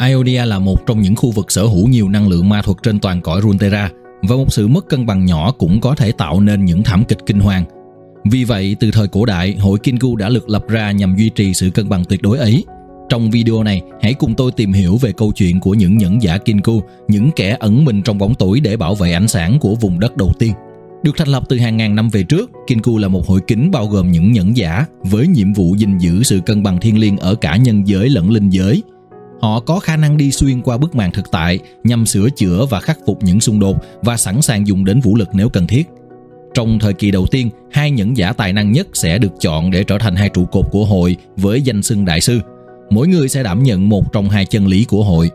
Ionia là một trong những khu vực sở hữu nhiều năng lượng ma thuật trên toàn cõi Runeterra và một sự mất cân bằng nhỏ cũng có thể tạo nên những thảm kịch kinh hoàng. Vì vậy, từ thời cổ đại, hội Kinku đã được lập ra nhằm duy trì sự cân bằng tuyệt đối ấy. Trong video này, hãy cùng tôi tìm hiểu về câu chuyện của những nhẫn giả Kinku, những kẻ ẩn mình trong bóng tối để bảo vệ ánh sáng của vùng đất đầu tiên. Được thành lập từ hàng ngàn năm về trước, Kinku là một hội kính bao gồm những nhẫn giả với nhiệm vụ gìn giữ sự cân bằng thiên liêng ở cả nhân giới lẫn linh giới. Họ có khả năng đi xuyên qua bức màn thực tại nhằm sửa chữa và khắc phục những xung đột và sẵn sàng dùng đến vũ lực nếu cần thiết. Trong thời kỳ đầu tiên, hai nhẫn giả tài năng nhất sẽ được chọn để trở thành hai trụ cột của hội với danh xưng đại sư. Mỗi người sẽ đảm nhận một trong hai chân lý của hội.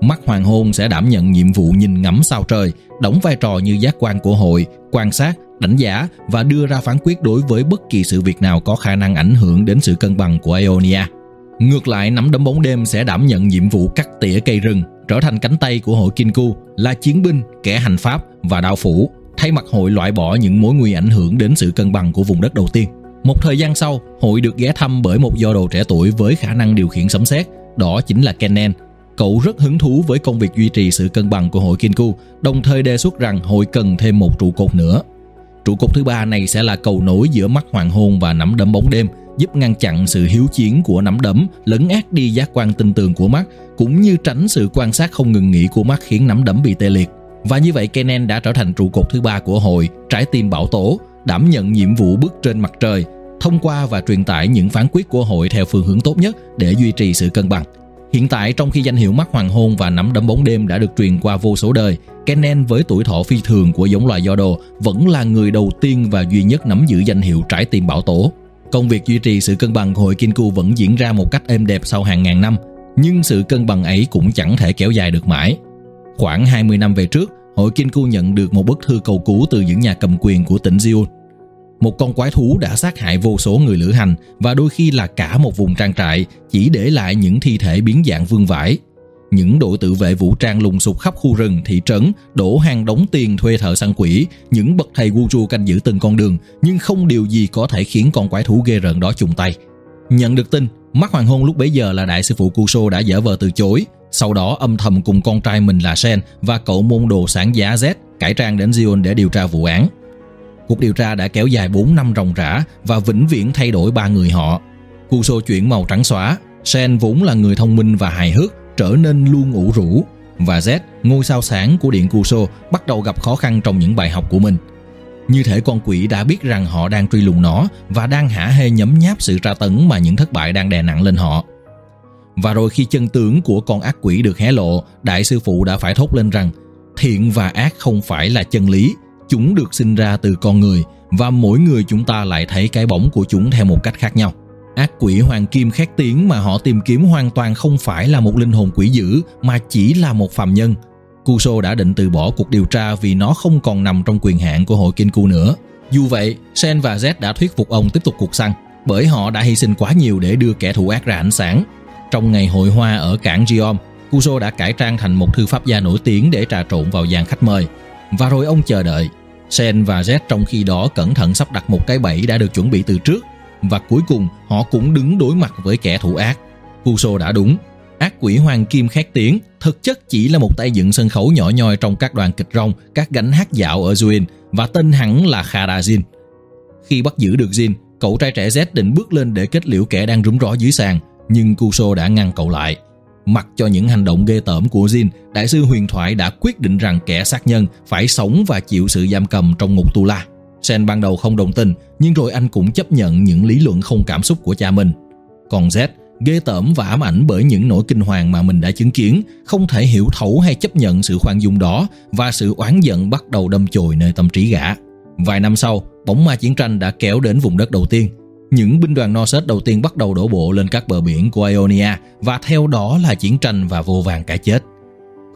Mắt hoàng hôn sẽ đảm nhận nhiệm vụ nhìn ngắm sao trời, đóng vai trò như giác quan của hội, quan sát, đánh giá và đưa ra phán quyết đối với bất kỳ sự việc nào có khả năng ảnh hưởng đến sự cân bằng của Ionia. Ngược lại, nắm đấm bóng đêm sẽ đảm nhận nhiệm vụ cắt tỉa cây rừng, trở thành cánh tay của hội Kinku, là chiến binh, kẻ hành pháp và đạo phủ, thay mặt hội loại bỏ những mối nguy ảnh hưởng đến sự cân bằng của vùng đất đầu tiên. Một thời gian sau, hội được ghé thăm bởi một do đồ trẻ tuổi với khả năng điều khiển sấm sét, đó chính là Kennen. Cậu rất hứng thú với công việc duy trì sự cân bằng của hội Kinku, đồng thời đề xuất rằng hội cần thêm một trụ cột nữa. Trụ cột thứ ba này sẽ là cầu nối giữa mắt hoàng hôn và nắm đấm bóng đêm, giúp ngăn chặn sự hiếu chiến của nắm đấm, lấn át đi giác quan tinh tường của mắt, cũng như tránh sự quan sát không ngừng nghỉ của mắt khiến nắm đấm bị tê liệt. Và như vậy Kenen đã trở thành trụ cột thứ ba của hội, trái tim bảo tổ, đảm nhận nhiệm vụ bước trên mặt trời, thông qua và truyền tải những phán quyết của hội theo phương hướng tốt nhất để duy trì sự cân bằng. Hiện tại trong khi danh hiệu mắt hoàng hôn và nắm đấm bóng đêm đã được truyền qua vô số đời, Kennen với tuổi thọ phi thường của giống loài do đồ vẫn là người đầu tiên và duy nhất nắm giữ danh hiệu trái tim bảo tổ. Công việc duy trì sự cân bằng của hội Kinku vẫn diễn ra một cách êm đẹp sau hàng ngàn năm, nhưng sự cân bằng ấy cũng chẳng thể kéo dài được mãi. Khoảng 20 năm về trước, hội Kinku nhận được một bức thư cầu cứu từ những nhà cầm quyền của tỉnh Seoul. Một con quái thú đã sát hại vô số người lữ hành và đôi khi là cả một vùng trang trại, chỉ để lại những thi thể biến dạng vương vãi. Những đội tự vệ vũ trang lùng sục khắp khu rừng, thị trấn, đổ hàng đóng tiền thuê thợ săn quỷ, những bậc thầy Wuju canh giữ từng con đường, nhưng không điều gì có thể khiến con quái thú ghê rợn đó chung tay. Nhận được tin, mắt hoàng hôn lúc bấy giờ là đại sư phụ Kuso đã dở vờ từ chối, sau đó âm thầm cùng con trai mình là Sen và cậu môn đồ sản giá Z cải trang đến Zion để điều tra vụ án. Cuộc điều tra đã kéo dài 4 năm ròng rã và vĩnh viễn thay đổi ba người họ. Kuso chuyển màu trắng xóa, Sen vốn là người thông minh và hài hước, trở nên luôn ủ rũ và Z, ngôi sao sáng của điện Kuso, bắt đầu gặp khó khăn trong những bài học của mình. Như thể con quỷ đã biết rằng họ đang truy lùng nó và đang hả hê nhấm nháp sự tra tấn mà những thất bại đang đè nặng lên họ. Và rồi khi chân tướng của con ác quỷ được hé lộ, đại sư phụ đã phải thốt lên rằng thiện và ác không phải là chân lý, chúng được sinh ra từ con người và mỗi người chúng ta lại thấy cái bóng của chúng theo một cách khác nhau. Ác quỷ hoàng kim khét tiếng mà họ tìm kiếm hoàn toàn không phải là một linh hồn quỷ dữ mà chỉ là một phàm nhân. Kuso đã định từ bỏ cuộc điều tra vì nó không còn nằm trong quyền hạn của hội Kinku nữa. Dù vậy, Sen và Z đã thuyết phục ông tiếp tục cuộc săn, bởi họ đã hy sinh quá nhiều để đưa kẻ thù ác ra ánh sáng. Trong ngày hội hoa ở cảng Gion, Kuso đã cải trang thành một thư pháp gia nổi tiếng để trà trộn vào dàn khách mời. Và rồi ông chờ đợi. Sen và Z trong khi đó cẩn thận sắp đặt một cái bẫy đã được chuẩn bị từ trước và cuối cùng họ cũng đứng đối mặt với kẻ thù ác. Kuso đã đúng, ác quỷ hoàng kim khét tiếng thực chất chỉ là một tay dựng sân khấu nhỏ nhoi trong các đoàn kịch rong, các gánh hát dạo ở Zuin và tên hắn là Khara Jin. Khi bắt giữ được Jin, cậu trai trẻ Z định bước lên để kết liễu kẻ đang rúng ró dưới sàn, nhưng Kuso đã ngăn cậu lại. Mặc cho những hành động ghê tởm của Jin, đại sư huyền thoại đã quyết định rằng kẻ sát nhân phải sống và chịu sự giam cầm trong ngục tu la. Sen ban đầu không đồng tình, nhưng rồi anh cũng chấp nhận những lý luận không cảm xúc của cha mình. Còn Z, ghê tởm và ám ảnh bởi những nỗi kinh hoàng mà mình đã chứng kiến, không thể hiểu thấu hay chấp nhận sự khoan dung đó và sự oán giận bắt đầu đâm chồi nơi tâm trí gã. Vài năm sau, bóng ma chiến tranh đã kéo đến vùng đất đầu tiên. Những binh đoàn Norset đầu tiên bắt đầu đổ bộ lên các bờ biển của Ionia và theo đó là chiến tranh và vô vàng cái chết.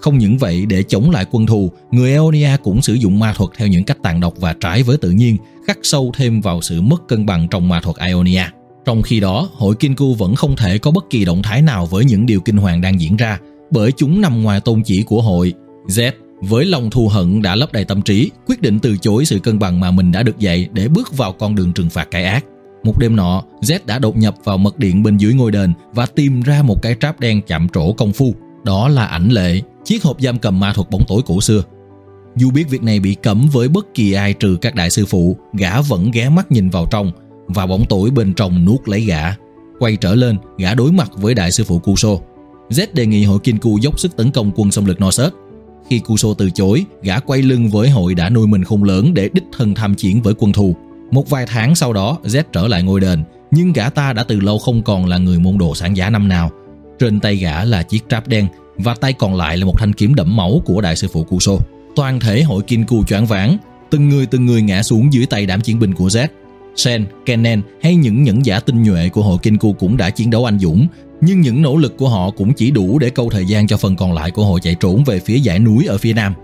Không những vậy, để chống lại quân thù, người Eonia cũng sử dụng ma thuật theo những cách tàn độc và trái với tự nhiên, khắc sâu thêm vào sự mất cân bằng trong ma thuật Ionia. Trong khi đó, hội Kinku vẫn không thể có bất kỳ động thái nào với những điều kinh hoàng đang diễn ra, bởi chúng nằm ngoài tôn chỉ của hội. Z với lòng thù hận đã lấp đầy tâm trí, quyết định từ chối sự cân bằng mà mình đã được dạy để bước vào con đường trừng phạt cái ác. Một đêm nọ, Z đã đột nhập vào mật điện bên dưới ngôi đền và tìm ra một cái tráp đen chạm trổ công phu. Đó là ảnh lệ, chiếc hộp giam cầm ma thuật bóng tối cổ xưa. Dù biết việc này bị cấm với bất kỳ ai trừ các đại sư phụ, gã vẫn ghé mắt nhìn vào trong và bóng tối bên trong nuốt lấy gã. Quay trở lên, gã đối mặt với đại sư phụ Kuso. Z đề nghị hội Kinku dốc sức tấn công quân xâm lược Norset. Khi Kuso từ chối, gã quay lưng với hội đã nuôi mình không lớn để đích thân tham chiến với quân thù. Một vài tháng sau đó, Z trở lại ngôi đền, nhưng gã ta đã từ lâu không còn là người môn đồ sáng giá năm nào. Trên tay gã là chiếc tráp đen và tay còn lại là một thanh kiếm đẫm máu của đại sư phụ Kuso. Toàn thể hội Kinku choáng váng, từng người từng người ngã xuống dưới tay đám chiến binh của Z. Sen, Kennen hay những nhẫn giả tinh nhuệ của hội Kinku cũng đã chiến đấu anh dũng, nhưng những nỗ lực của họ cũng chỉ đủ để câu thời gian cho phần còn lại của hội chạy trốn về phía dãy núi ở phía nam.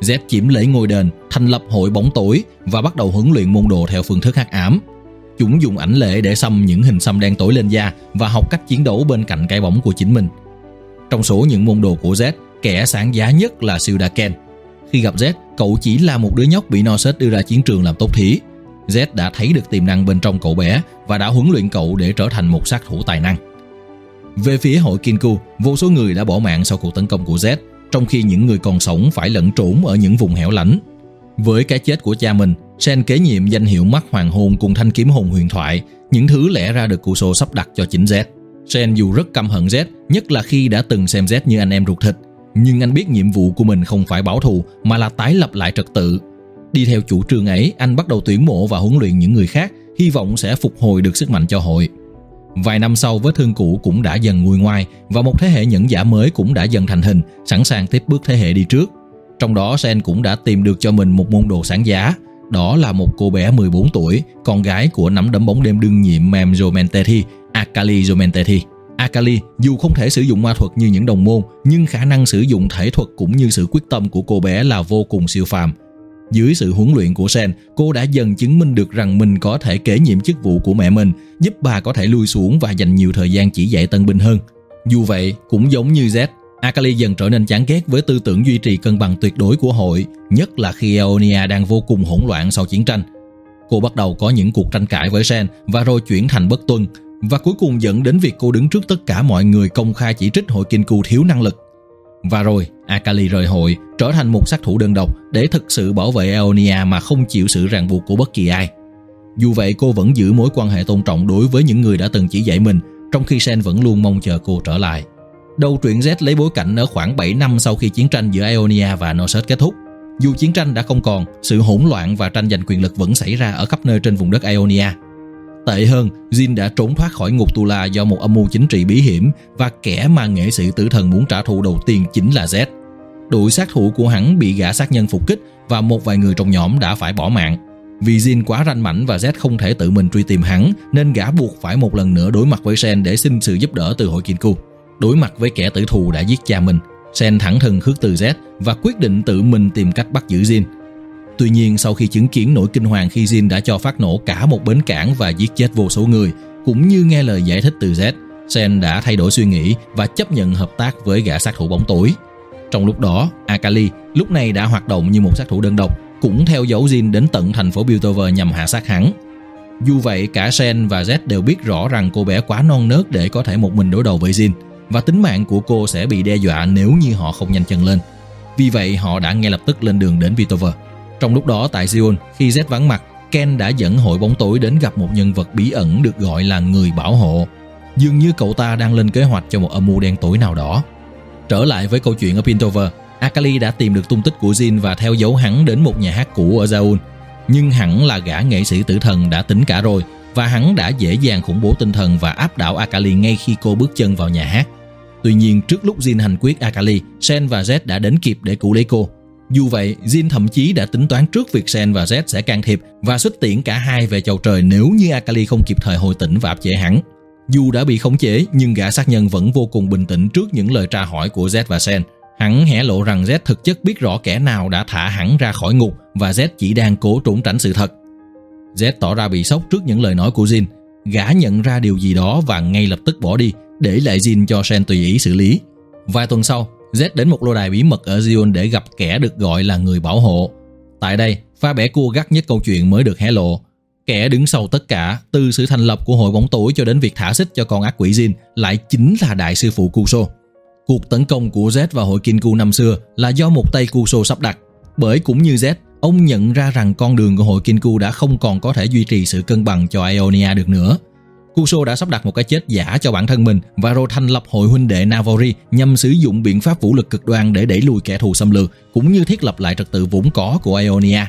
Z chiếm lấy ngôi đền, thành lập hội bóng tối và bắt đầu huấn luyện môn đồ theo phương thức hắc ám. Chúng dùng ảnh lệ để xăm những hình xăm đen tối lên da và học cách chiến đấu bên cạnh cái bóng của chính mình. Trong số những môn đồ của Z, kẻ sáng giá nhất là Sildaken. Khi gặp Z, cậu chỉ là một đứa nhóc bị Norset đưa ra chiến trường làm tốt thí. Z đã thấy được tiềm năng bên trong cậu bé và đã huấn luyện cậu để trở thành một sát thủ tài năng. Về phía hội Kinku, vô số người đã bỏ mạng sau cuộc tấn công của Z, trong khi những người còn sống phải lẫn trốn ở những vùng hẻo lánh. Với cái chết của cha mình, Sen kế nhiệm danh hiệu mắt hoàng hôn cùng thanh kiếm hồn huyền thoại, những thứ lẽ ra được Kuso sắp đặt cho chính Z. Sen dù rất căm hận Z, nhất là khi đã từng xem Z như anh em ruột thịt, nhưng anh biết nhiệm vụ của mình không phải báo thù mà là tái lập lại trật tự. Đi theo chủ trương ấy, anh bắt đầu tuyển mộ và huấn luyện những người khác, hy vọng sẽ phục hồi được sức mạnh cho hội. Vài năm sau vết thương cũ cũng đã dần nguôi ngoai và một thế hệ nhẫn giả mới cũng đã dần thành hình, sẵn sàng tiếp bước thế hệ đi trước. Trong đó Sen cũng đã tìm được cho mình một môn đồ sáng giá, đó là một cô bé 14 tuổi, con gái của nắm đấm bóng đêm đương nhiệm Mem Jomentethi, Akali Jomentethi. Akali dù không thể sử dụng ma thuật như những đồng môn, nhưng khả năng sử dụng thể thuật cũng như sự quyết tâm của cô bé là vô cùng siêu phàm. Dưới sự huấn luyện của Sen, cô đã dần chứng minh được rằng mình có thể kế nhiệm chức vụ của mẹ mình, giúp bà có thể lui xuống và dành nhiều thời gian chỉ dạy tân binh hơn. Dù vậy, cũng giống như Z, Akali dần trở nên chán ghét với tư tưởng duy trì cân bằng tuyệt đối của hội, nhất là khi Eonia đang vô cùng hỗn loạn sau chiến tranh. Cô bắt đầu có những cuộc tranh cãi với Sen và rồi chuyển thành bất tuân, và cuối cùng dẫn đến việc cô đứng trước tất cả mọi người công khai chỉ trích hội kinh cù thiếu năng lực. Và rồi, Akali rời hội, trở thành một sát thủ đơn độc để thực sự bảo vệ Eonia mà không chịu sự ràng buộc của bất kỳ ai. Dù vậy, cô vẫn giữ mối quan hệ tôn trọng đối với những người đã từng chỉ dạy mình, trong khi Sen vẫn luôn mong chờ cô trở lại. Đầu truyện Z lấy bối cảnh ở khoảng 7 năm sau khi chiến tranh giữa Ionia và Norset kết thúc. Dù chiến tranh đã không còn, sự hỗn loạn và tranh giành quyền lực vẫn xảy ra ở khắp nơi trên vùng đất Ionia. Tệ hơn, Jin đã trốn thoát khỏi ngục Tula do một âm mưu chính trị bí hiểm và kẻ mà nghệ sĩ tử thần muốn trả thù đầu tiên chính là Z. Đội sát thủ của hắn bị gã sát nhân phục kích và một vài người trong nhóm đã phải bỏ mạng. Vì Jin quá ranh mảnh và Z không thể tự mình truy tìm hắn nên gã buộc phải một lần nữa đối mặt với Sen để xin sự giúp đỡ từ hội Kinku. Đối mặt với kẻ tử thù đã giết cha mình, Sen thẳng thừng khước từ Z và quyết định tự mình tìm cách bắt giữ Jin. Tuy nhiên sau khi chứng kiến nỗi kinh hoàng khi Jin đã cho phát nổ cả một bến cảng và giết chết vô số người, cũng như nghe lời giải thích từ Z, Sen đã thay đổi suy nghĩ và chấp nhận hợp tác với gã sát thủ bóng tối. Trong lúc đó, Akali lúc này đã hoạt động như một sát thủ đơn độc, cũng theo dấu Jin đến tận thành phố Piltover nhằm hạ sát hắn. Dù vậy, cả Sen và Z đều biết rõ rằng cô bé quá non nớt để có thể một mình đối đầu với Jin và tính mạng của cô sẽ bị đe dọa nếu như họ không nhanh chân lên. Vì vậy, họ đã ngay lập tức lên đường đến Vitover. Trong lúc đó tại Seoul, khi Z vắng mặt, Ken đã dẫn hội bóng tối đến gặp một nhân vật bí ẩn được gọi là người bảo hộ. Dường như cậu ta đang lên kế hoạch cho một âm mưu đen tối nào đó. Trở lại với câu chuyện ở Pintover, Akali đã tìm được tung tích của Jin và theo dấu hắn đến một nhà hát cũ ở Seoul. Nhưng hẳn là gã nghệ sĩ tử thần đã tính cả rồi và hắn đã dễ dàng khủng bố tinh thần và áp đảo Akali ngay khi cô bước chân vào nhà hát. Tuy nhiên trước lúc Jin hành quyết Akali, Sen và Z đã đến kịp để cứu lấy cô. Dù vậy, Jin thậm chí đã tính toán trước việc Sen và Z sẽ can thiệp và xuất tiễn cả hai về chầu trời nếu như Akali không kịp thời hồi tỉnh và áp chế hắn. Dù đã bị khống chế, nhưng gã sát nhân vẫn vô cùng bình tĩnh trước những lời tra hỏi của Z và Sen. Hắn hé lộ rằng Z thực chất biết rõ kẻ nào đã thả hắn ra khỏi ngục và Z chỉ đang cố trốn tránh sự thật. Z tỏ ra bị sốc trước những lời nói của Jin. Gã nhận ra điều gì đó và ngay lập tức bỏ đi, để lại Jin cho Sen tùy ý xử lý. Vài tuần sau, Z đến một lô đài bí mật ở Zion để gặp kẻ được gọi là người bảo hộ. Tại đây, pha bẻ cua gắt nhất câu chuyện mới được hé lộ. Kẻ đứng sau tất cả, từ sự thành lập của hội bóng tối cho đến việc thả xích cho con ác quỷ Jin, lại chính là đại sư phụ Kuso. Cuộc tấn công của Z và hội Kinku năm xưa là do một tay Kuso sắp đặt, bởi cũng như Z, ông nhận ra rằng con đường của hội Kinku đã không còn có thể duy trì sự cân bằng cho Ionia được nữa. Kuso đã sắp đặt một cái chết giả cho bản thân mình và rồi thành lập hội huynh đệ Navori nhằm sử dụng biện pháp vũ lực cực đoan để đẩy lùi kẻ thù xâm lược cũng như thiết lập lại trật tự vốn có của Ionia.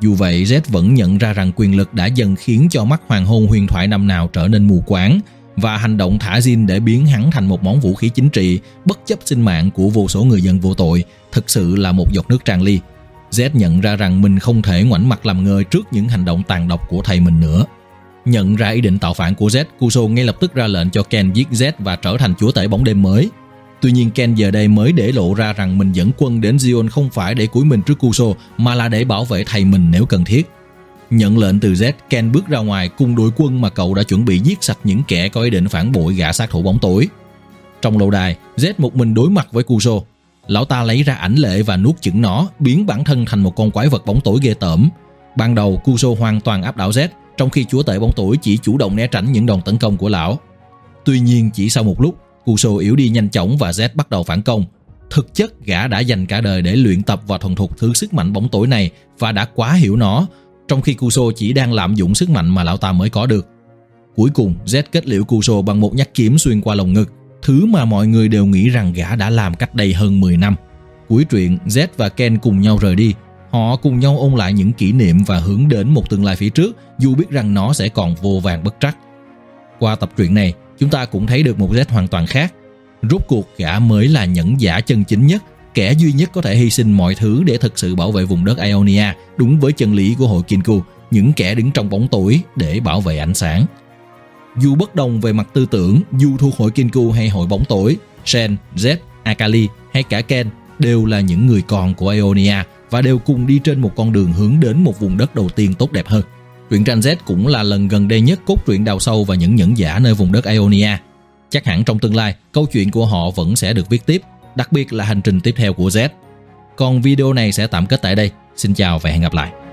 Dù vậy, Z vẫn nhận ra rằng quyền lực đã dần khiến cho mắt hoàng hôn huyền thoại năm nào trở nên mù quáng và hành động thả Jin để biến hắn thành một món vũ khí chính trị bất chấp sinh mạng của vô số người dân vô tội thực sự là một giọt nước tràn ly. Z nhận ra rằng mình không thể ngoảnh mặt làm ngơ trước những hành động tàn độc của thầy mình nữa. Nhận ra ý định tạo phản của Z, Kuso ngay lập tức ra lệnh cho Ken giết Z và trở thành chúa tể bóng đêm mới. Tuy nhiên Ken giờ đây mới để lộ ra rằng mình dẫn quân đến Zion không phải để cúi mình trước Kuso mà là để bảo vệ thầy mình nếu cần thiết. Nhận lệnh từ Z, Ken bước ra ngoài cùng đội quân mà cậu đã chuẩn bị giết sạch những kẻ có ý định phản bội gã sát thủ bóng tối. Trong lâu đài, Z một mình đối mặt với Kuso. Lão ta lấy ra ảnh lệ và nuốt chửng nó, biến bản thân thành một con quái vật bóng tối ghê tởm. Ban đầu, Kuso hoàn toàn áp đảo Z, trong khi chúa tể bóng tối chỉ chủ động né tránh những đòn tấn công của lão. Tuy nhiên, chỉ sau một lúc, Kuso yếu đi nhanh chóng và Z bắt đầu phản công. Thực chất, gã đã dành cả đời để luyện tập và thuần thục thứ sức mạnh bóng tối này và đã quá hiểu nó, trong khi Kuso chỉ đang lạm dụng sức mạnh mà lão ta mới có được. Cuối cùng, Z kết liễu Kuso bằng một nhát kiếm xuyên qua lồng ngực, thứ mà mọi người đều nghĩ rằng gã đã làm cách đây hơn 10 năm. Cuối truyện, Z và Ken cùng nhau rời đi. Họ cùng nhau ôn lại những kỷ niệm và hướng đến một tương lai phía trước, dù biết rằng nó sẽ còn vô vàng bất trắc. Qua tập truyện này, chúng ta cũng thấy được một Z hoàn toàn khác. Rốt cuộc gã mới là nhẫn giả chân chính nhất kẻ duy nhất có thể hy sinh mọi thứ để thực sự bảo vệ vùng đất Ionia đúng với chân lý của hội Kinku, những kẻ đứng trong bóng tối để bảo vệ ánh sáng. Dù bất đồng về mặt tư tưởng, dù thuộc hội Kinku hay hội bóng tối, Shen, Z, Akali hay cả Ken đều là những người con của Aeonia và đều cùng đi trên một con đường hướng đến một vùng đất đầu tiên tốt đẹp hơn. Truyện tranh Z cũng là lần gần đây nhất cốt truyện đào sâu và những nhẫn giả nơi vùng đất Aeonia. Chắc hẳn trong tương lai, câu chuyện của họ vẫn sẽ được viết tiếp đặc biệt là hành trình tiếp theo của Z. Còn video này sẽ tạm kết tại đây. Xin chào và hẹn gặp lại.